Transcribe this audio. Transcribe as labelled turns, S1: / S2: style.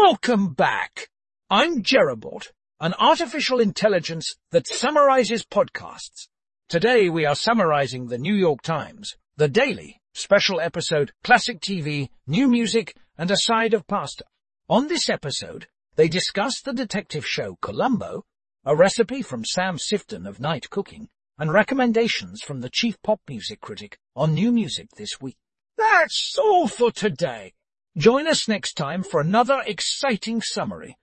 S1: Welcome back. I'm JeremyBot, an artificial intelligence that summarizes podcasts. Today we are summarizing the New York Times, The Daily, special episode, classic TV, new music, and a side of pasta. On this episode, they discuss the detective show Columbo, a recipe from Sam Sifton of Night Cooking, and recommendations from the chief pop music critic on new music this week. That's all for today. Join us next time for another exciting summary.